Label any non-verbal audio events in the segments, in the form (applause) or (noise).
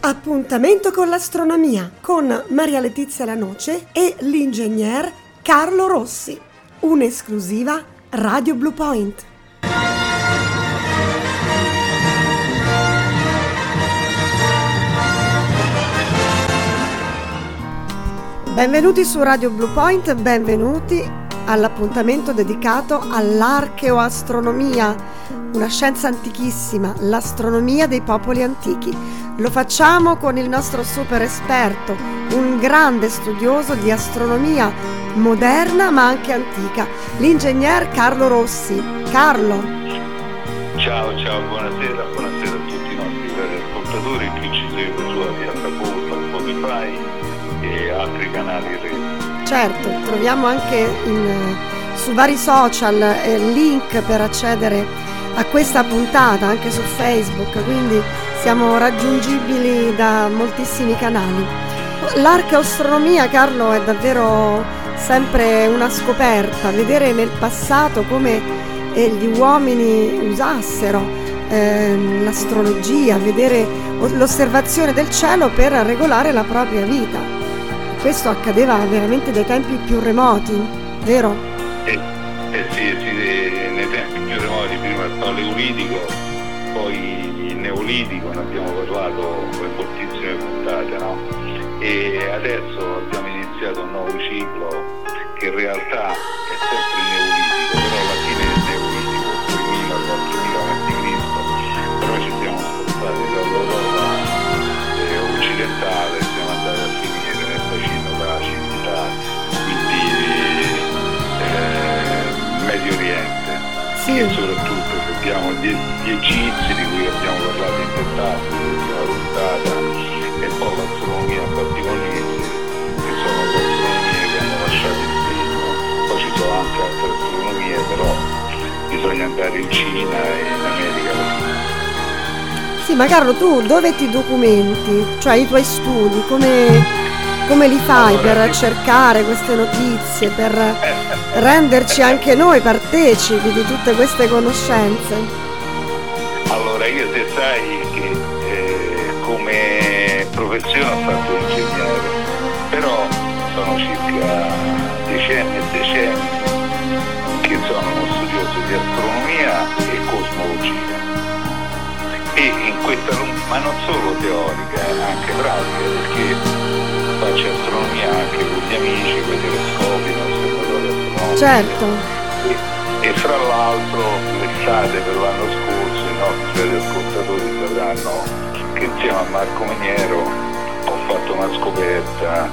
Appuntamento con l'astronomia con Maria Letizia Lanoce e l'ingegner Carlo Rossi. Un'esclusiva Radio Blue Point. Benvenuti su Radio Blue Point, benvenuti all'appuntamento dedicato all'archeoastronomia, una scienza antichissima, l'astronomia dei popoli antichi. Lo facciamo con il nostro super esperto, un grande studioso di astronomia moderna ma anche antica, l'ingegner Carlo Rossi. Carlo. Ciao, ciao, buonasera, buonasera a tutti i nostri ascoltatori, chi ci segue su Aviata Spotify e altri canali rete. Certo, troviamo anche in, su vari social eh, link per accedere a questa puntata anche su Facebook, quindi siamo raggiungibili da moltissimi canali. L'archeoastronomia, Carlo, è davvero sempre una scoperta, vedere nel passato come eh, gli uomini usassero eh, l'astrologia, vedere l'osservazione del cielo per regolare la propria vita questo accadeva veramente dai tempi più remoti, vero? Eh, eh sì, sì, paleolitico, poi neolitico, ne abbiamo parlato in moltissime puntate, no? E adesso abbiamo iniziato un nuovo ciclo che in realtà è sempre e soprattutto abbiamo gli, gli egizi di cui abbiamo parlato in dettaglio nell'ultima puntata e poi l'astronomia babilonese che sono astronomie che hanno lasciato il segno poi ci sono anche altre astronomie però bisogna andare in Cina e in America Latina sì, ma Carlo, tu dove ti documenti? Cioè i tuoi studi, come, come li fai per cercare queste notizie, per renderci anche noi partecipi di tutte queste conoscenze? Allora, io se sai che eh, come professione ho fatto l'ingegnere, però sono circa decenni e decenni che sono uno studioso di astronomia e cosmologia. E in questa, ma non solo teorica, anche pratica, perché faccio astronomia anche con gli amici, con i telescopi, l'osservatorio astronomico. Certo. E, e fra l'altro l'estate per l'anno scorso i nostri ascoltatori sapranno che insieme a Marco Maniero ho fatto una scoperta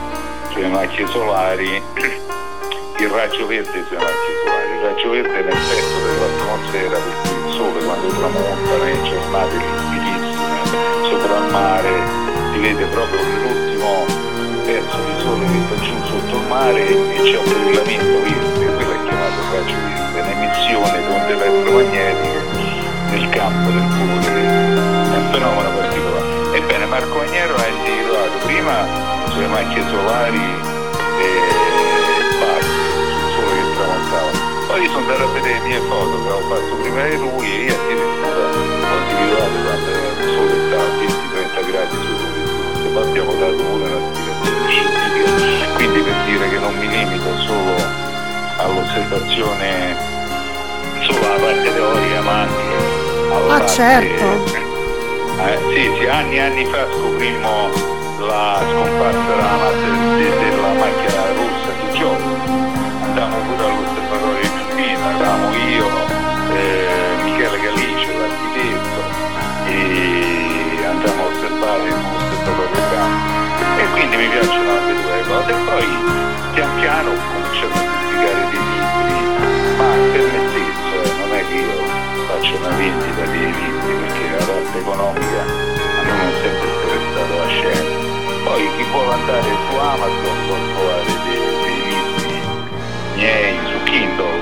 sulle macchie solari, (clears throat) il raggio verde sulle macchie solari, il raggio verde è l'effetto dell'atmosfera per cui il sole quando tramonta nelle giornate limpidissime sopra il mare si vede proprio l'ultimo pezzo di sole che sta giù sotto il mare e c'è un brillamento verde, quello è chiamato raggio verde, un'emissione di onde elettromagnetiche nel campo del polvere, è un fenomeno particolare. Ebbene, Marco Magnero ha individuato prima sulle macchie solari e base, sul sole che tramontava. Poi sono andato a vedere le mie foto che avevo fatto prima di lui e io addirittura ho individuato parte teorica ma anche alla ah, parte certo. eh, sì, sì, anni e anni fa scoprimmo la scomparsa della, de, della macchina rossa di gioco andammo pure all'osservatorio di Turbina eravamo io eh, Michele Galice l'architetto e andammo a osservare il osservatorio campo e quindi mi piacciono anche due cose. E poi pian piano vuole andare su Amazon può trovare dei, libri miei su Kindle.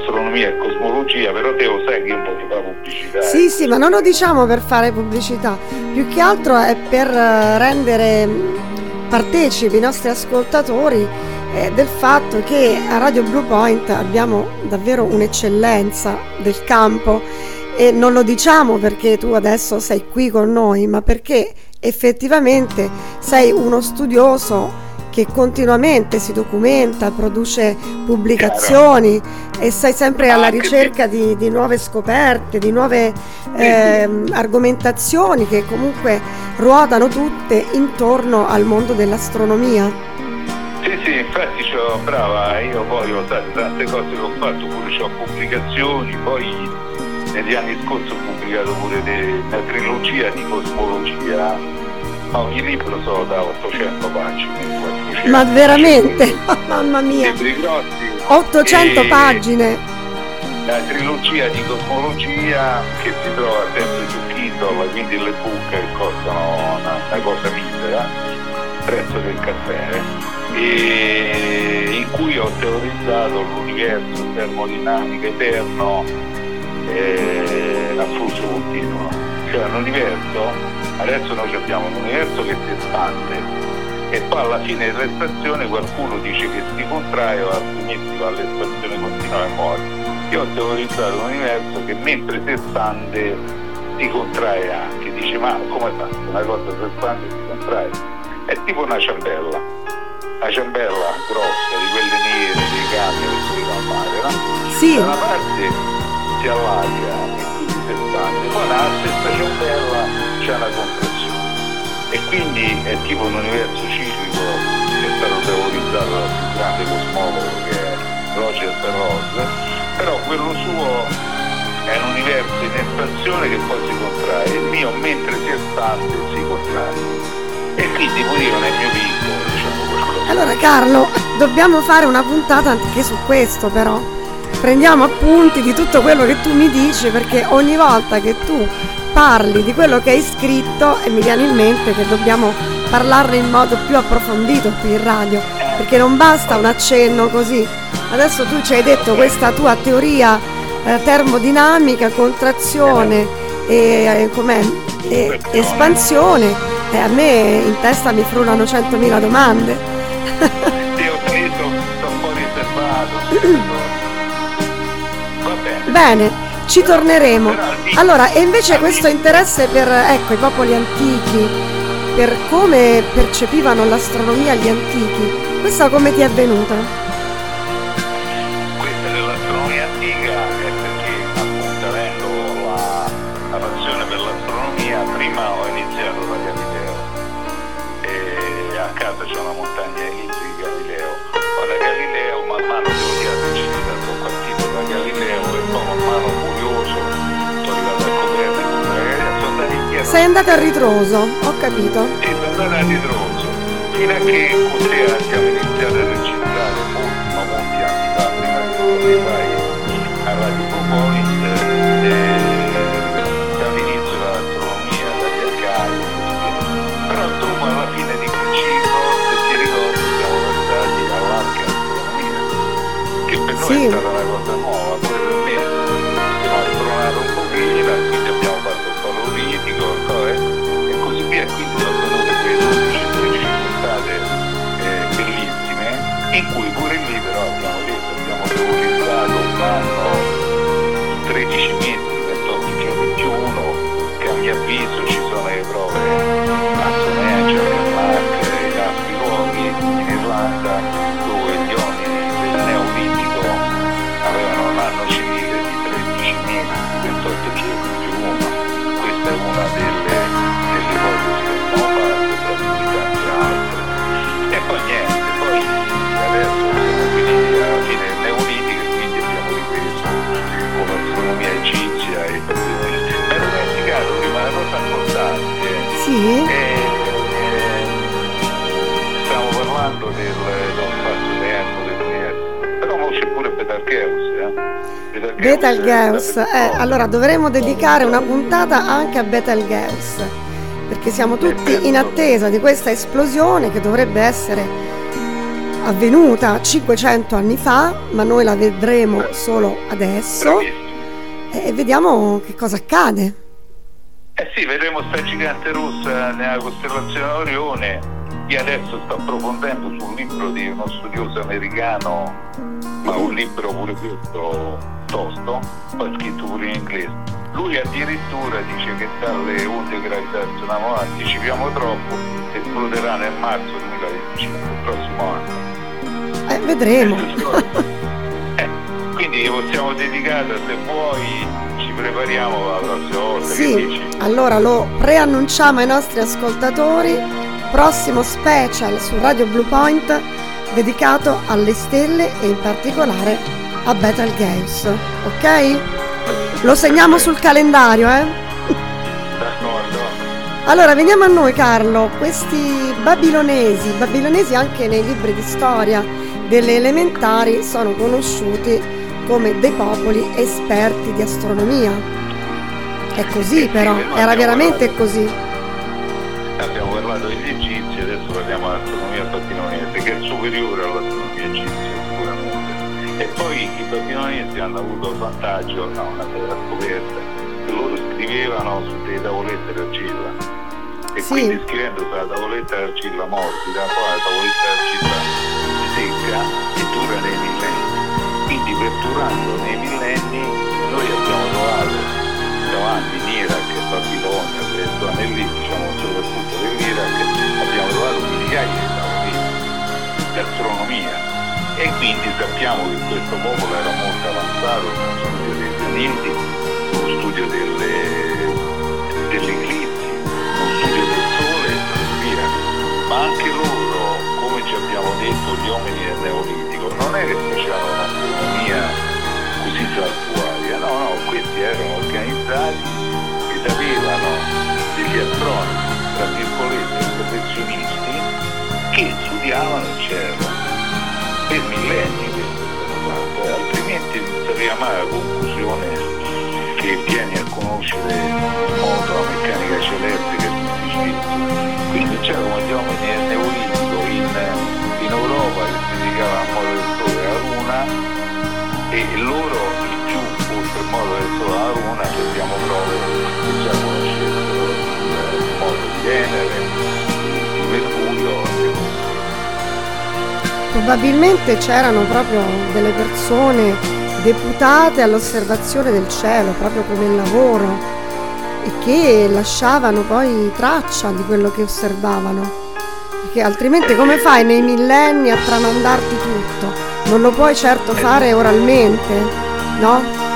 Astronomia e cosmologia, però te lo sai che un po' ti fa pubblicità. Sì, sì, ma non lo diciamo per fare pubblicità, più che altro è per eh, rendere partecipi i nostri ascoltatori eh, del fatto che a Radio Blue Point abbiamo davvero un'eccellenza del campo. E non lo diciamo perché tu adesso sei qui con noi, ma perché effettivamente sei uno studioso che continuamente si documenta, produce pubblicazioni Chiaro. e sei sempre alla ricerca di, di, nuove scoperte, di nuove eh, argomentazioni che comunque ruotano tutte intorno al mondo dell'astronomia. Sì, sì, infatti brava, io poi ho tante cose che ho fatto, pure ho pubblicazioni, poi negli anni scorsi ho pubblicato pure una trilogia di cosmologia ogni libro sono da 800 pagine. Ma veramente? (laughs) (laughs) Mamma mia! Grossi. 800 pagine! La trilogia di cosmologia che si trova sempre su Kindle, quindi le book che costano una, una cosa misera, prezzo del caffè, e in cui ho teorizzato l'universo termodinamico eterno eh, a flusso continuo. Cioè l'universo Adesso noi abbiamo un universo che si espande e poi alla fine dell'espansione qualcuno dice che si contrae o altrimenti va all'espansione continua e muore. Io ho teorizzato un universo che mentre si espande si contrae anche, dice ma come fa? Una cosa si espande e si contrae. È tipo una ciambella, una ciambella grossa di quelle nere, dei cani che si al mare, no? Sì. Da una parte si allarga e quindi espande, poi nella stessa ciambella c'è una compressione e quindi è tipo un universo ciclico che è stato teorizzato dal più grande cosmologo che è Roger Penrose però quello suo è un universo in espansione che poi si contrae. Il mio mentre si espande si contrae. E quindi pure io nel mio piccolo diciamo qualcosa. Allora Carlo dobbiamo fare una puntata anche su questo però prendiamo appunti di tutto quello che tu mi dici perché ogni volta che tu parli di quello che hai scritto e mi viene in mente che dobbiamo parlarne in modo più approfondito qui in radio, perché non basta un accenno così. Adesso tu ci hai detto questa tua teoria eh, termodinamica, contrazione e, eh, e espansione, e a me in testa mi frullano 100.000 domande. Io ho scritto, sono un po' riservato. (clears throat) Bene, ci torneremo. Allora, e invece questo interesse per ecco, i popoli antichi, per come percepivano l'astronomia gli antichi, questa come ti è venuta? Sei andato a ritroso, ho capito. Sì, sono andato a ritroso. Fino a che così abbiamo iniziato a registrare molti, ma molti anni fa, prima di Spotify, a Radio Propolis, eh, dall'inizio dell'astronomia, dagli e via. Però insomma alla fine di quel ciclo, se ti ricordi, siamo passati all'arca astronomia, che per noi sì. è stata una Betelgeuse, eh? Betelgeuse, eh, allora dovremmo dedicare una puntata anche a Betelgeuse, perché siamo tutti in attesa di questa esplosione che dovrebbe essere avvenuta 500 anni fa, ma noi la vedremo solo adesso e vediamo che cosa accade. Eh sì, vedremo sta gigante rossa nella costellazione Orione. Io adesso sto approfondendo sul libro di uno studioso americano, ma un libro pure questo tosto, poi scritto pure in inglese, lui addirittura dice che dalle onde gravitazionali anticipiamo troppo esploderà nel marzo 2025 il prossimo anno. Eh, vedremo. Eh, quindi possiamo dedicare se vuoi ci prepariamo la prossima volta sì, allora lo preannunciamo ai nostri ascoltatori prossimo special su Radio Blue Point dedicato alle stelle e in particolare a Betelgeuse ok? Lo segniamo sul calendario, eh? D'accordo. Allora, veniamo a noi Carlo, questi babilonesi, babilonesi anche nei libri di storia delle elementari sono conosciuti come dei popoli esperti di astronomia. È così però, era veramente così. Abbiamo parlato degli egizi, adesso parliamo dell'astronomia babilonese che è superiore all'astronomia egizia e poi i babilonesi hanno avuto il vantaggio, no, una bella scoperta, che loro scrivevano su delle tavolette d'argilla. E sì. quindi scrivendo sulla tavoletta d'argilla morbida, poi la tavoletta d'argilla secca e dura nei millenni. Quindi perdurando nei millenni noi abbiamo trovato davanti in Iraq, Babilonia, zone lì, diciamo soprattutto dell'Iraq, abbiamo trovato migliaia di tavolette di astronomia e quindi sappiamo che questo popolo era molto avanzato nello studio dei pianeti, nello studio delle, delle eclissi, nello studio del sole e via. Ma anche loro, come ci abbiamo detto, gli uomini del Neolitico, non è che facevano un'astronomia così saltuaria, no, no, questi erano organizzati avevano degli astronomi, tra virgolette, professionisti che studiavano il cielo per millenni questo altrimenti non si mai alla conclusione che vieni a conoscere il mondo, la meccanica celeste. Quindi c'era come gli uomini nel Neolitico in, in Europa che si dedicava al modo del sole alla luna e loro oltre il modo del sole e alla luna abbiamo prove che già conoscessero il modo di Venere, di Mercurio Probabilmente c'erano proprio delle persone deputate all'osservazione del cielo, proprio come il lavoro, e che lasciavano poi traccia di quello che osservavano. Perché altrimenti come fai nei millenni a tramandarti tutto? Non lo puoi certo fare oralmente, no?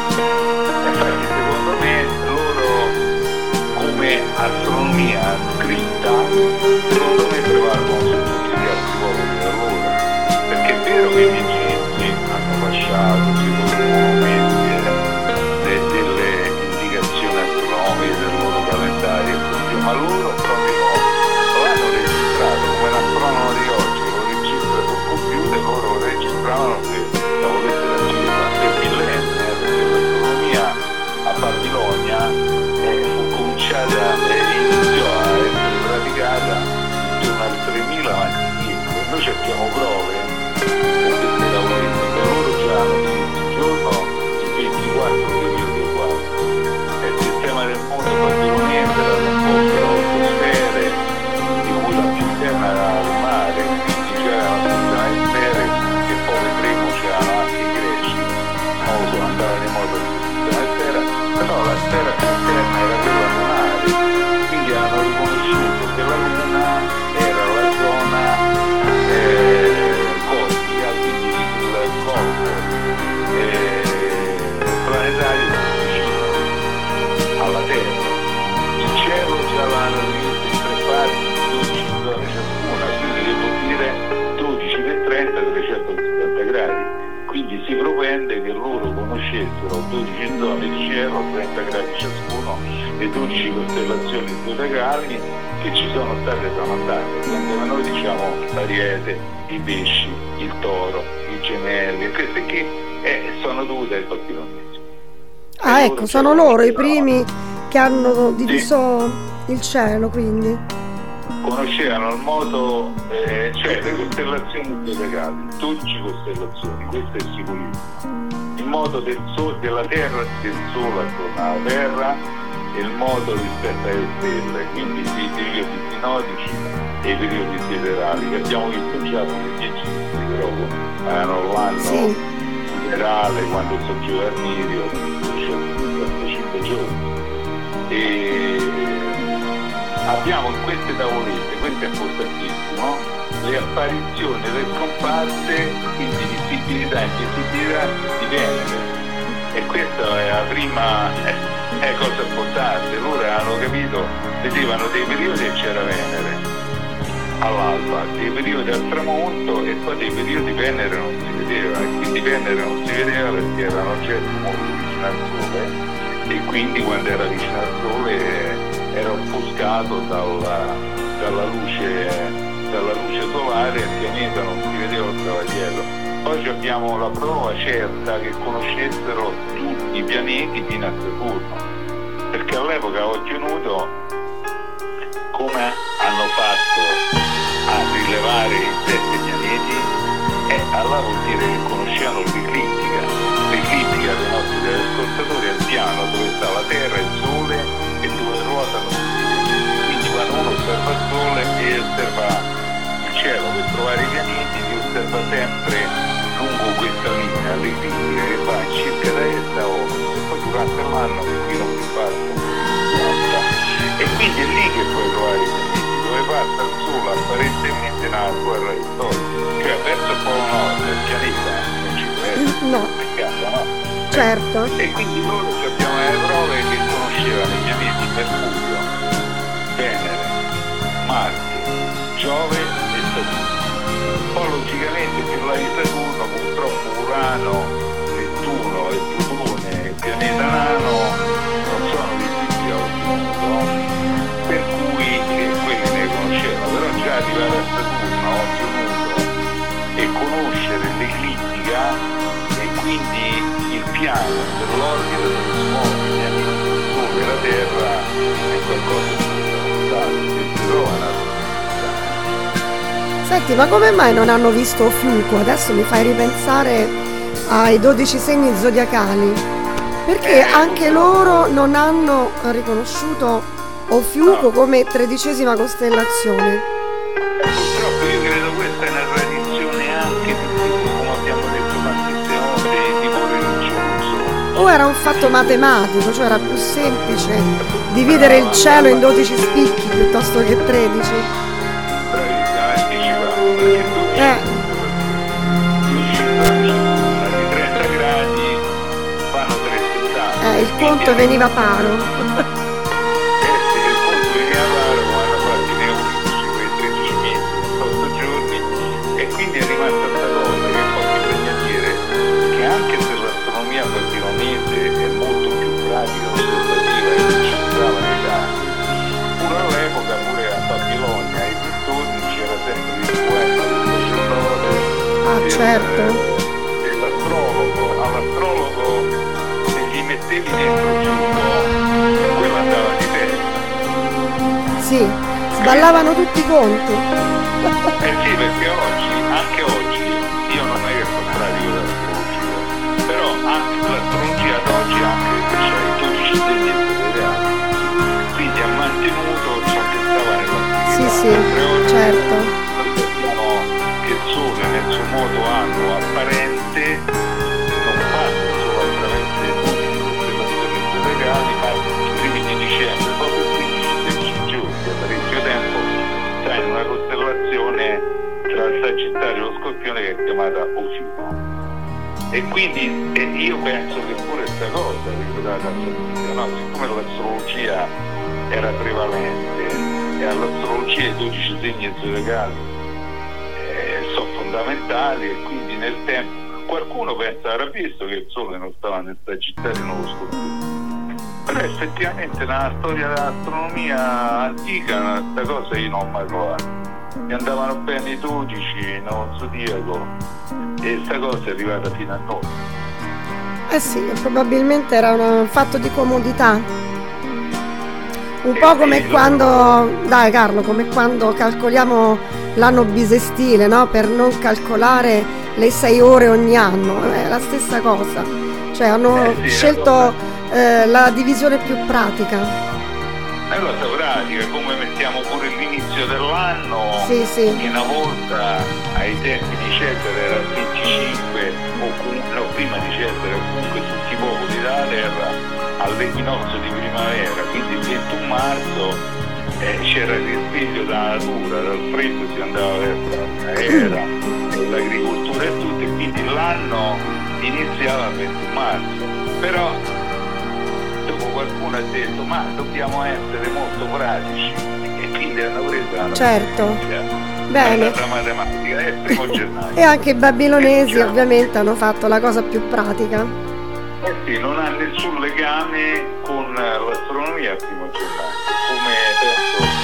Conoscessero 12 zone di cielo, 30 gradi ciascuno e 12 costellazioni zodiacali che ci sono state tramandate. Quando noi diciamo l'ariete, i pesci, il toro, i gemelli, queste qui eh, sono dovute ai babilonesi. Ah ecco, sono loro i primi che hanno diviso sì. il cielo quindi conoscevano il modo, eh, cioè le costellazioni zodiacali, 12 costellazioni, questo è sicurissimo modo del sole, della Terra del Sole attorno alla Terra e il modo rispetto alle stelle, quindi i periodi sinodici e i periodi siderali che abbiamo visto già come gli egizi, però erano l'anno sì. siderale quando sorgeva il Mirio, 275 giorni. E abbiamo in queste tavolette, questo è importantissimo, le apparizioni, le scomparse, quindi visibilità e invisibilità di Venere. E questa è la prima è, è cosa importante. Loro hanno capito, vedevano dei periodi e c'era Venere all'alba, dei periodi al tramonto e poi dei periodi Venere non si vedeva e quindi Venere non si vedeva perché era un oggetto molto vicino al Sole e quindi quando era vicino al Sole era offuscato dalla, dalla, luce, dalla luce solare il pianeta non si vedeva il cavaliere. Oggi abbiamo la prova certa che conoscessero tutti i pianeti fino a Saturno perché all'epoca ho tenuto come hanno fatto a rilevare i sette pianeti e allora vuol dire che conosciamo l'eclittica, l'eclittica osserva sempre lungo questa linea, l'eclittica che va circa da est a ovest poi durante l'anno qui non si passa e quindi è lì che puoi trovare i pianeti dove passa il sole apparentemente nella guerra storica, cioè verso il polo nord del pianeta non ci deve no. peccato, no? Certo. E quindi loro abbiamo le prove che conoscevano i pianeti Mercurio, Venere, Marte, Giove e Saturno. Poi logicamente più là di Saturno purtroppo Urano, Nettuno e Plutone, il pianeta nano, non sono visibili a occhio nudo, per cui eh, quelli ne conoscevano, però già arrivare a Saturno a occhio e conoscere l'eclittica e quindi il piano dell'orbita dove si muove gli anni del Sole e la Terra è qualcosa Senti, ma come mai non hanno visto Fiuco? Adesso mi fai ripensare ai 12 segni zodiacali. Perché anche loro non hanno riconosciuto Ofiuco come tredicesima costellazione? Purtroppo io credo questa è una tradizione anche di come abbiamo detto volte di tipo religioso. O era un fatto matematico, cioè era più semplice dividere il cielo in 12 spicchi piuttosto che 13? Eh, 12 30 gradi fanno 3,70. eh, il conto veniva paro. (laughs) sballavano tutti i conti. Eh sì, perché oggi, anche oggi, io non è che sono pratico dell'astrologia, però anche l'astrologia ad oggi anche c'è i 12 segni zodiacali, quindi ha mantenuto ciò che stava nell'antichità. Sì, sì, certo. Una costellazione tra il Sagittario e lo Scorpione che è chiamata Ofiuco. E quindi e io penso che pure questa cosa ricordata no? siccome l'astrologia era prevalente e all'astrologia i 12 segni zodiacali eh, sono fondamentali e quindi nel tempo qualcuno pensa avrà visto che il sole non stava nel Sagittario e nello Scorpione però effettivamente nella storia dell'astronomia antica questa cosa io non ho mai provato mi andavano bene i 12 nello zodiaco e questa cosa è arrivata fino a noi Eh sì, probabilmente era un fatto di comodità. Un po' come quando, dai Carlo, come quando calcoliamo l'anno bisestile, no? Per non calcolare le sei ore ogni anno, è la stessa cosa. Cioè hanno Eh sì, scelto eh, la divisione più pratica. Cosa pratica come mettiamo pure l'inizio dell'anno Sì, sì. che una volta ai tempi di Cesare era il 25 o comunque no, prima di Cesare comunque tutti i popoli della terra all'equinozio di primavera, quindi il 21 marzo eh, c'era il risveglio dalla natura, dal freddo si andava verso la primavera, l'agricoltura e tutto, e quindi l'anno iniziava il 21 marzo. Però qualcuno ha detto ma dobbiamo essere molto pratici e quindi hanno preso la certo. Bene. La matematica è il primo (laughs) gennaio. e anche i babilonesi ovviamente hanno fatto la cosa più pratica. Eh sì, non ha nessun legame con l'astronomia il primo gennaio, come penso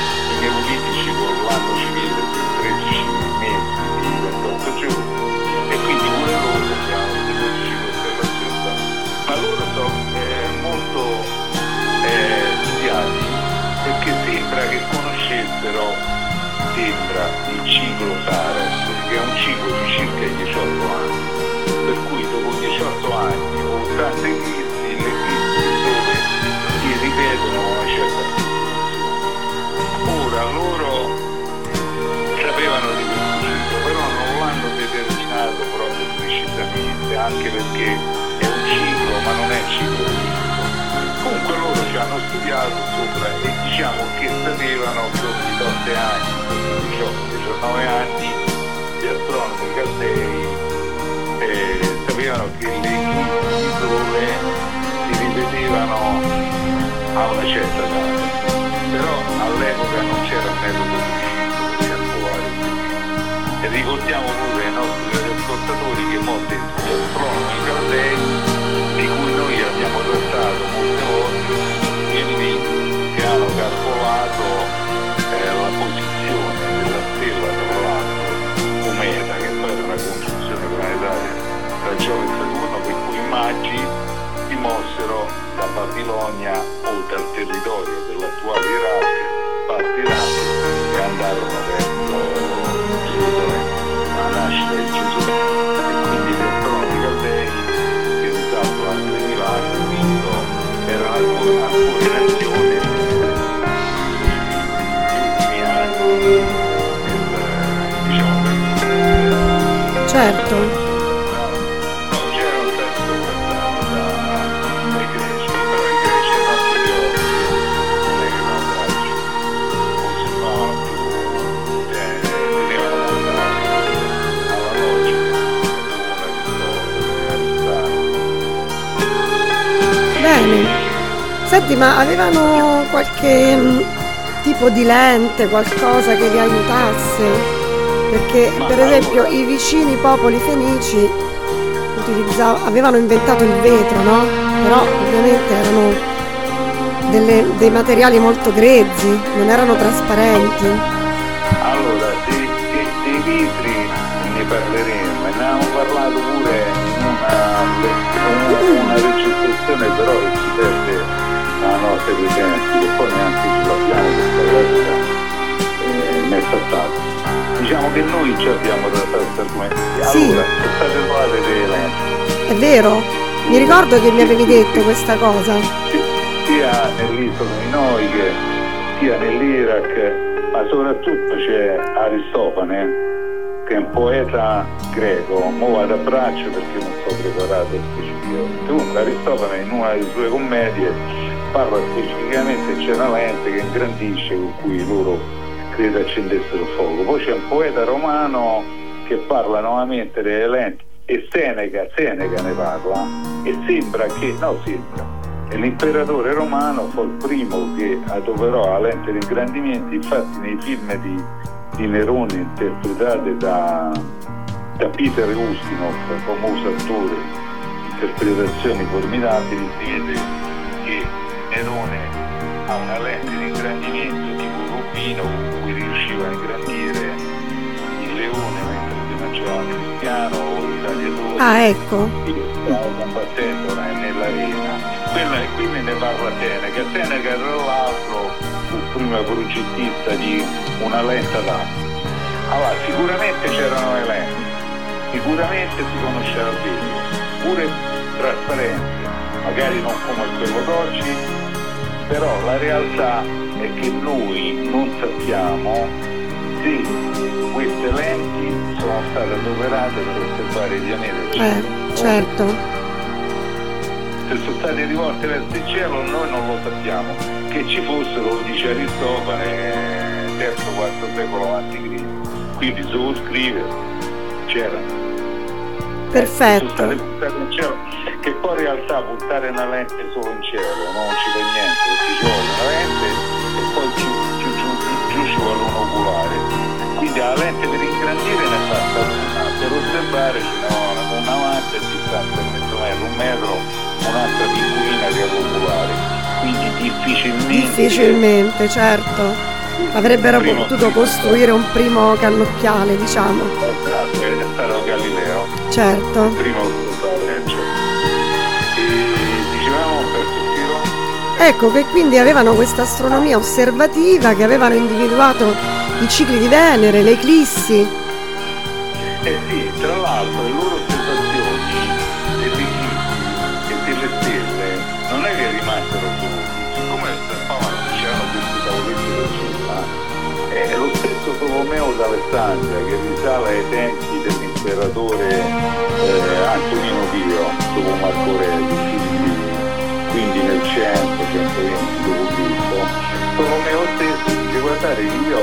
anche perché è un ciclo, ma non è ciclo fisso. Comunque loro ci hanno studiato sopra e diciamo che sapevano che ogni 8 anni, 18-19 anni, gli astronomi caldei eh, sapevano che le eclissi di sole si ripetevano a una certa data, però all'epoca non c'era un metodo preciso per calcolare E ricordiamo pure ai nostri ascoltatori che molti astronomi caldei, di cui noi abbiamo trattato molte volte, quelli che hanno calcolato eh, la posizione della stella tra l'altro, cometa, che poi era una congiunzione planetaria tra Giove e Saturno, per cui i magi si mossero da Babilonia o dal territorio dell'attuale Iraq, partiranno e andarono verso Gerusalemme, e quindi gli astronomi caldei che risalto a 3000 anni quindi erano ancora, ancora in azione negli ultimi anni diciamo, del Certo. Senti, ma avevano qualche mh, tipo di lente, qualcosa che li aiutasse? Perché, Ma per esempio, i vicini popoli fenici avevano inventato il vetro, no? Però ovviamente erano delle- dei materiali molto grezzi, non erano trasparenti. Allora, dei, dei- dei vetri ne parleremo ne abbiamo parlato pure in una, una, una registrazione però che si perde la nostra presenza, che poi neanche ce l'abbiamo questa volta eh, a tasto. Diciamo che noi già abbiamo trattato questo argomento. Sì. Allora, sono state trovate delle lenti, È vero? Mi ricordo che mi avevi detto questa cosa. sia nell'isola minoiche, sia nell'Iraq, ma soprattutto c'è Aristofane che è un poeta greco, mo vado a braccio perché non sto preparato specificamente. Comunque Aristofane in una delle sue commedie parla specificamente c'è una lente che ingrandisce con cui loro credo accendessero fuoco. Poi c'è un poeta romano che parla nuovamente delle lenti e Seneca, Seneca ne parla e sembra che, no sembra, l'imperatore romano fu il primo che adoperò la lente di ingrandimento, infatti nei film di, di Nerone interpretate da, da Peter Ustinov, famoso attore, interpretazioni formidabili, si vede che Nerone ha una lente di ingrandimento tipo Rubino con cui riusciva a ingrandire il leone mentre si mangiava il piano o i gladiatori Ah, ecco. stava combattendo nell'arena. Quella, quindi ne parla Seneca. Seneca tra l'altro fu prima progettista di una lenta d'acqua. Allora, sicuramente c'erano le lenti, sicuramente si conosceva il vetro, pure trasparente, magari non come quello d'oggi, però la realtà è che noi non sappiamo se queste lenti sono state adoperate per osservare i pianeti. Eh, certo. se sono state rivolte verso il cielo noi non lo sappiamo. Che ci fossero, dice Aristofane, terzo, quarto secolo a.C. Quindi lo scrive, c'era. Perfetto. Che poi in realtà puntare una lente solo in cielo non ci fa niente, perché ci vuole una lente e poi giù, giù, giù, giù ci vuole un oculare. Quindi la lente per ingrandire ne fa una, per osservare ci vuole un avanti a distanza di metro, un metro, un'altra piccolina che è l'oculare. Quindi difficilmente. Difficilmente, certo. Avrebbero potuto costruire un primo cannocchiale, diciamo. Esatto, è stato Galileo. Certo. Primo legge. E dicevamo per Ecco che quindi avevano questa astronomia osservativa, che avevano individuato i cicli di Venere, le eclissi. Eh sì, tra l'altro le loro osservazioni delle eclissi e delle stelle non è che rimasero solo siccome che c'erano questi tavoletti da Cina, è lo stesso Tolomeo d'Alessandria che risale ai tempi dell'imperatore eh, Antonino Pio dopo Marco Aurelio, quindi nel 100, 120 d.C. Tolomeo stesso dice guardate io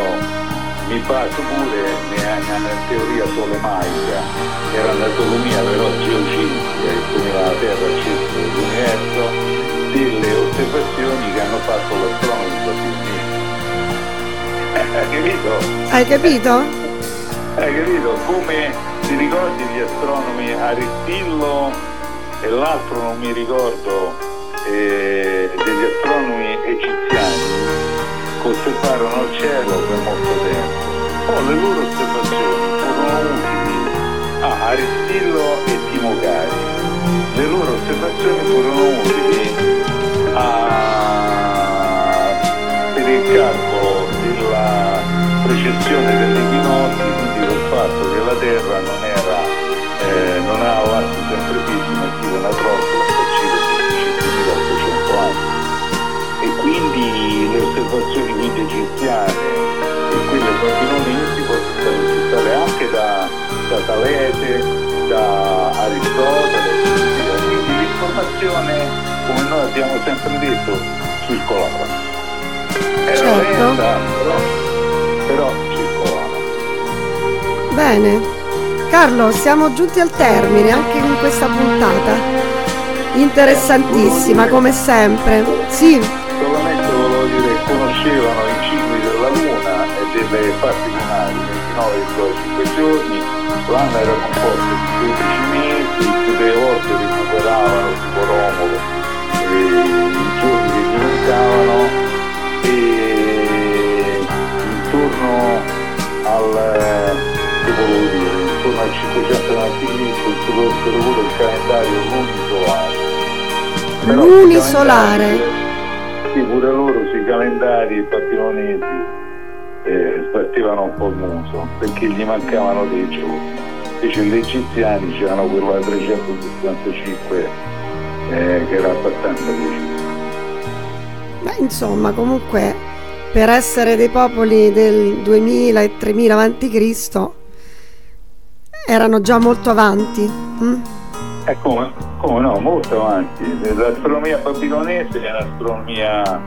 mi baso pure nella teoria tolemaica, che era l'anatomia però geocentrica che poneva la Terra al centro dell'universo, delle osservazioni che hanno fatto l'astronomo statunitense. Hai capito? Hai capito? Hai capito? Come ti ricordi gli astronomi Aristillo e l'altro non mi ricordo eh, degli astronomi egiziani osservarono il cielo per molto tempo. Poi le loro osservazioni furono utili a Aristillo e Timocari. Le loro osservazioni furono utili a, per il calcolo della precessione degli equinozi, quindi del fatto che Terra non era eh, non ha avanti sempre fissi, ma tipo una trottola che circa 25.800 anni e quindi le osservazioni quindi egiziane e quelle babilonesi possono essere risultate anche da, da Talete, da Aristotele, quindi l'informazione, come noi abbiamo sempre detto, circolava. Era Certo. lenta, però, però. Bene. Carlo, siamo giunti al termine anche in questa puntata. Interessantissima come sempre. Sì, solamente volevo dire che conoscevano i cicli della Luna e delle fasi lunari, 29,5 giorni, l'anno era composto di 12 mesi, tutte le volte recuperavano tipo Romolo e i giorni che gli mancavano e intorno Lunisolare. sì, pure loro sui calendari babilonesi eh, sbattevano un po' il muso perché gli mancavano dei giorni. Invece gli egiziani c'erano quello da 365 eh, che era abbastanza preciso. ma insomma, comunque per essere dei popoli del 2000 e 3000 a.C. erano già molto avanti. mm? E come, no, molto avanti. L'astronomia babilonese è un'astronomia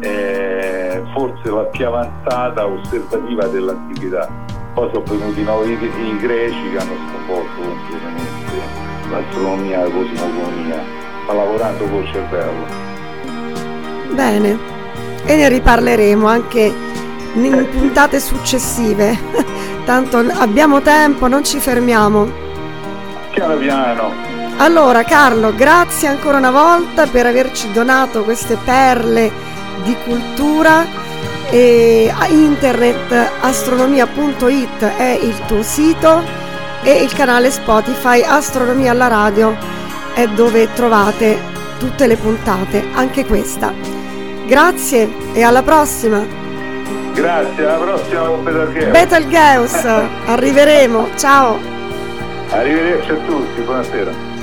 eh, forse la più avanzata osservativa dell'antichità. Poi sono venuti i nuovi i greci che hanno sconvolto completamente l'astronomia e la cosmogonia, ma lavorando col cervello. Bene, e ne riparleremo anche in puntate successive. (laughs) Tanto abbiamo tempo, non ci fermiamo. Piano piano, Allora Carlo, grazie ancora una volta per averci donato queste perle di cultura e internet astronomia.it è il tuo sito e il canale Spotify Astronomia alla radio è dove trovate tutte le puntate, anche questa. Grazie e alla prossima. grazie, alla prossima con Betelgeuse. Betelgeuse, (laughs) arriveremo. Ciao. Arrivederci a tutti, buonasera.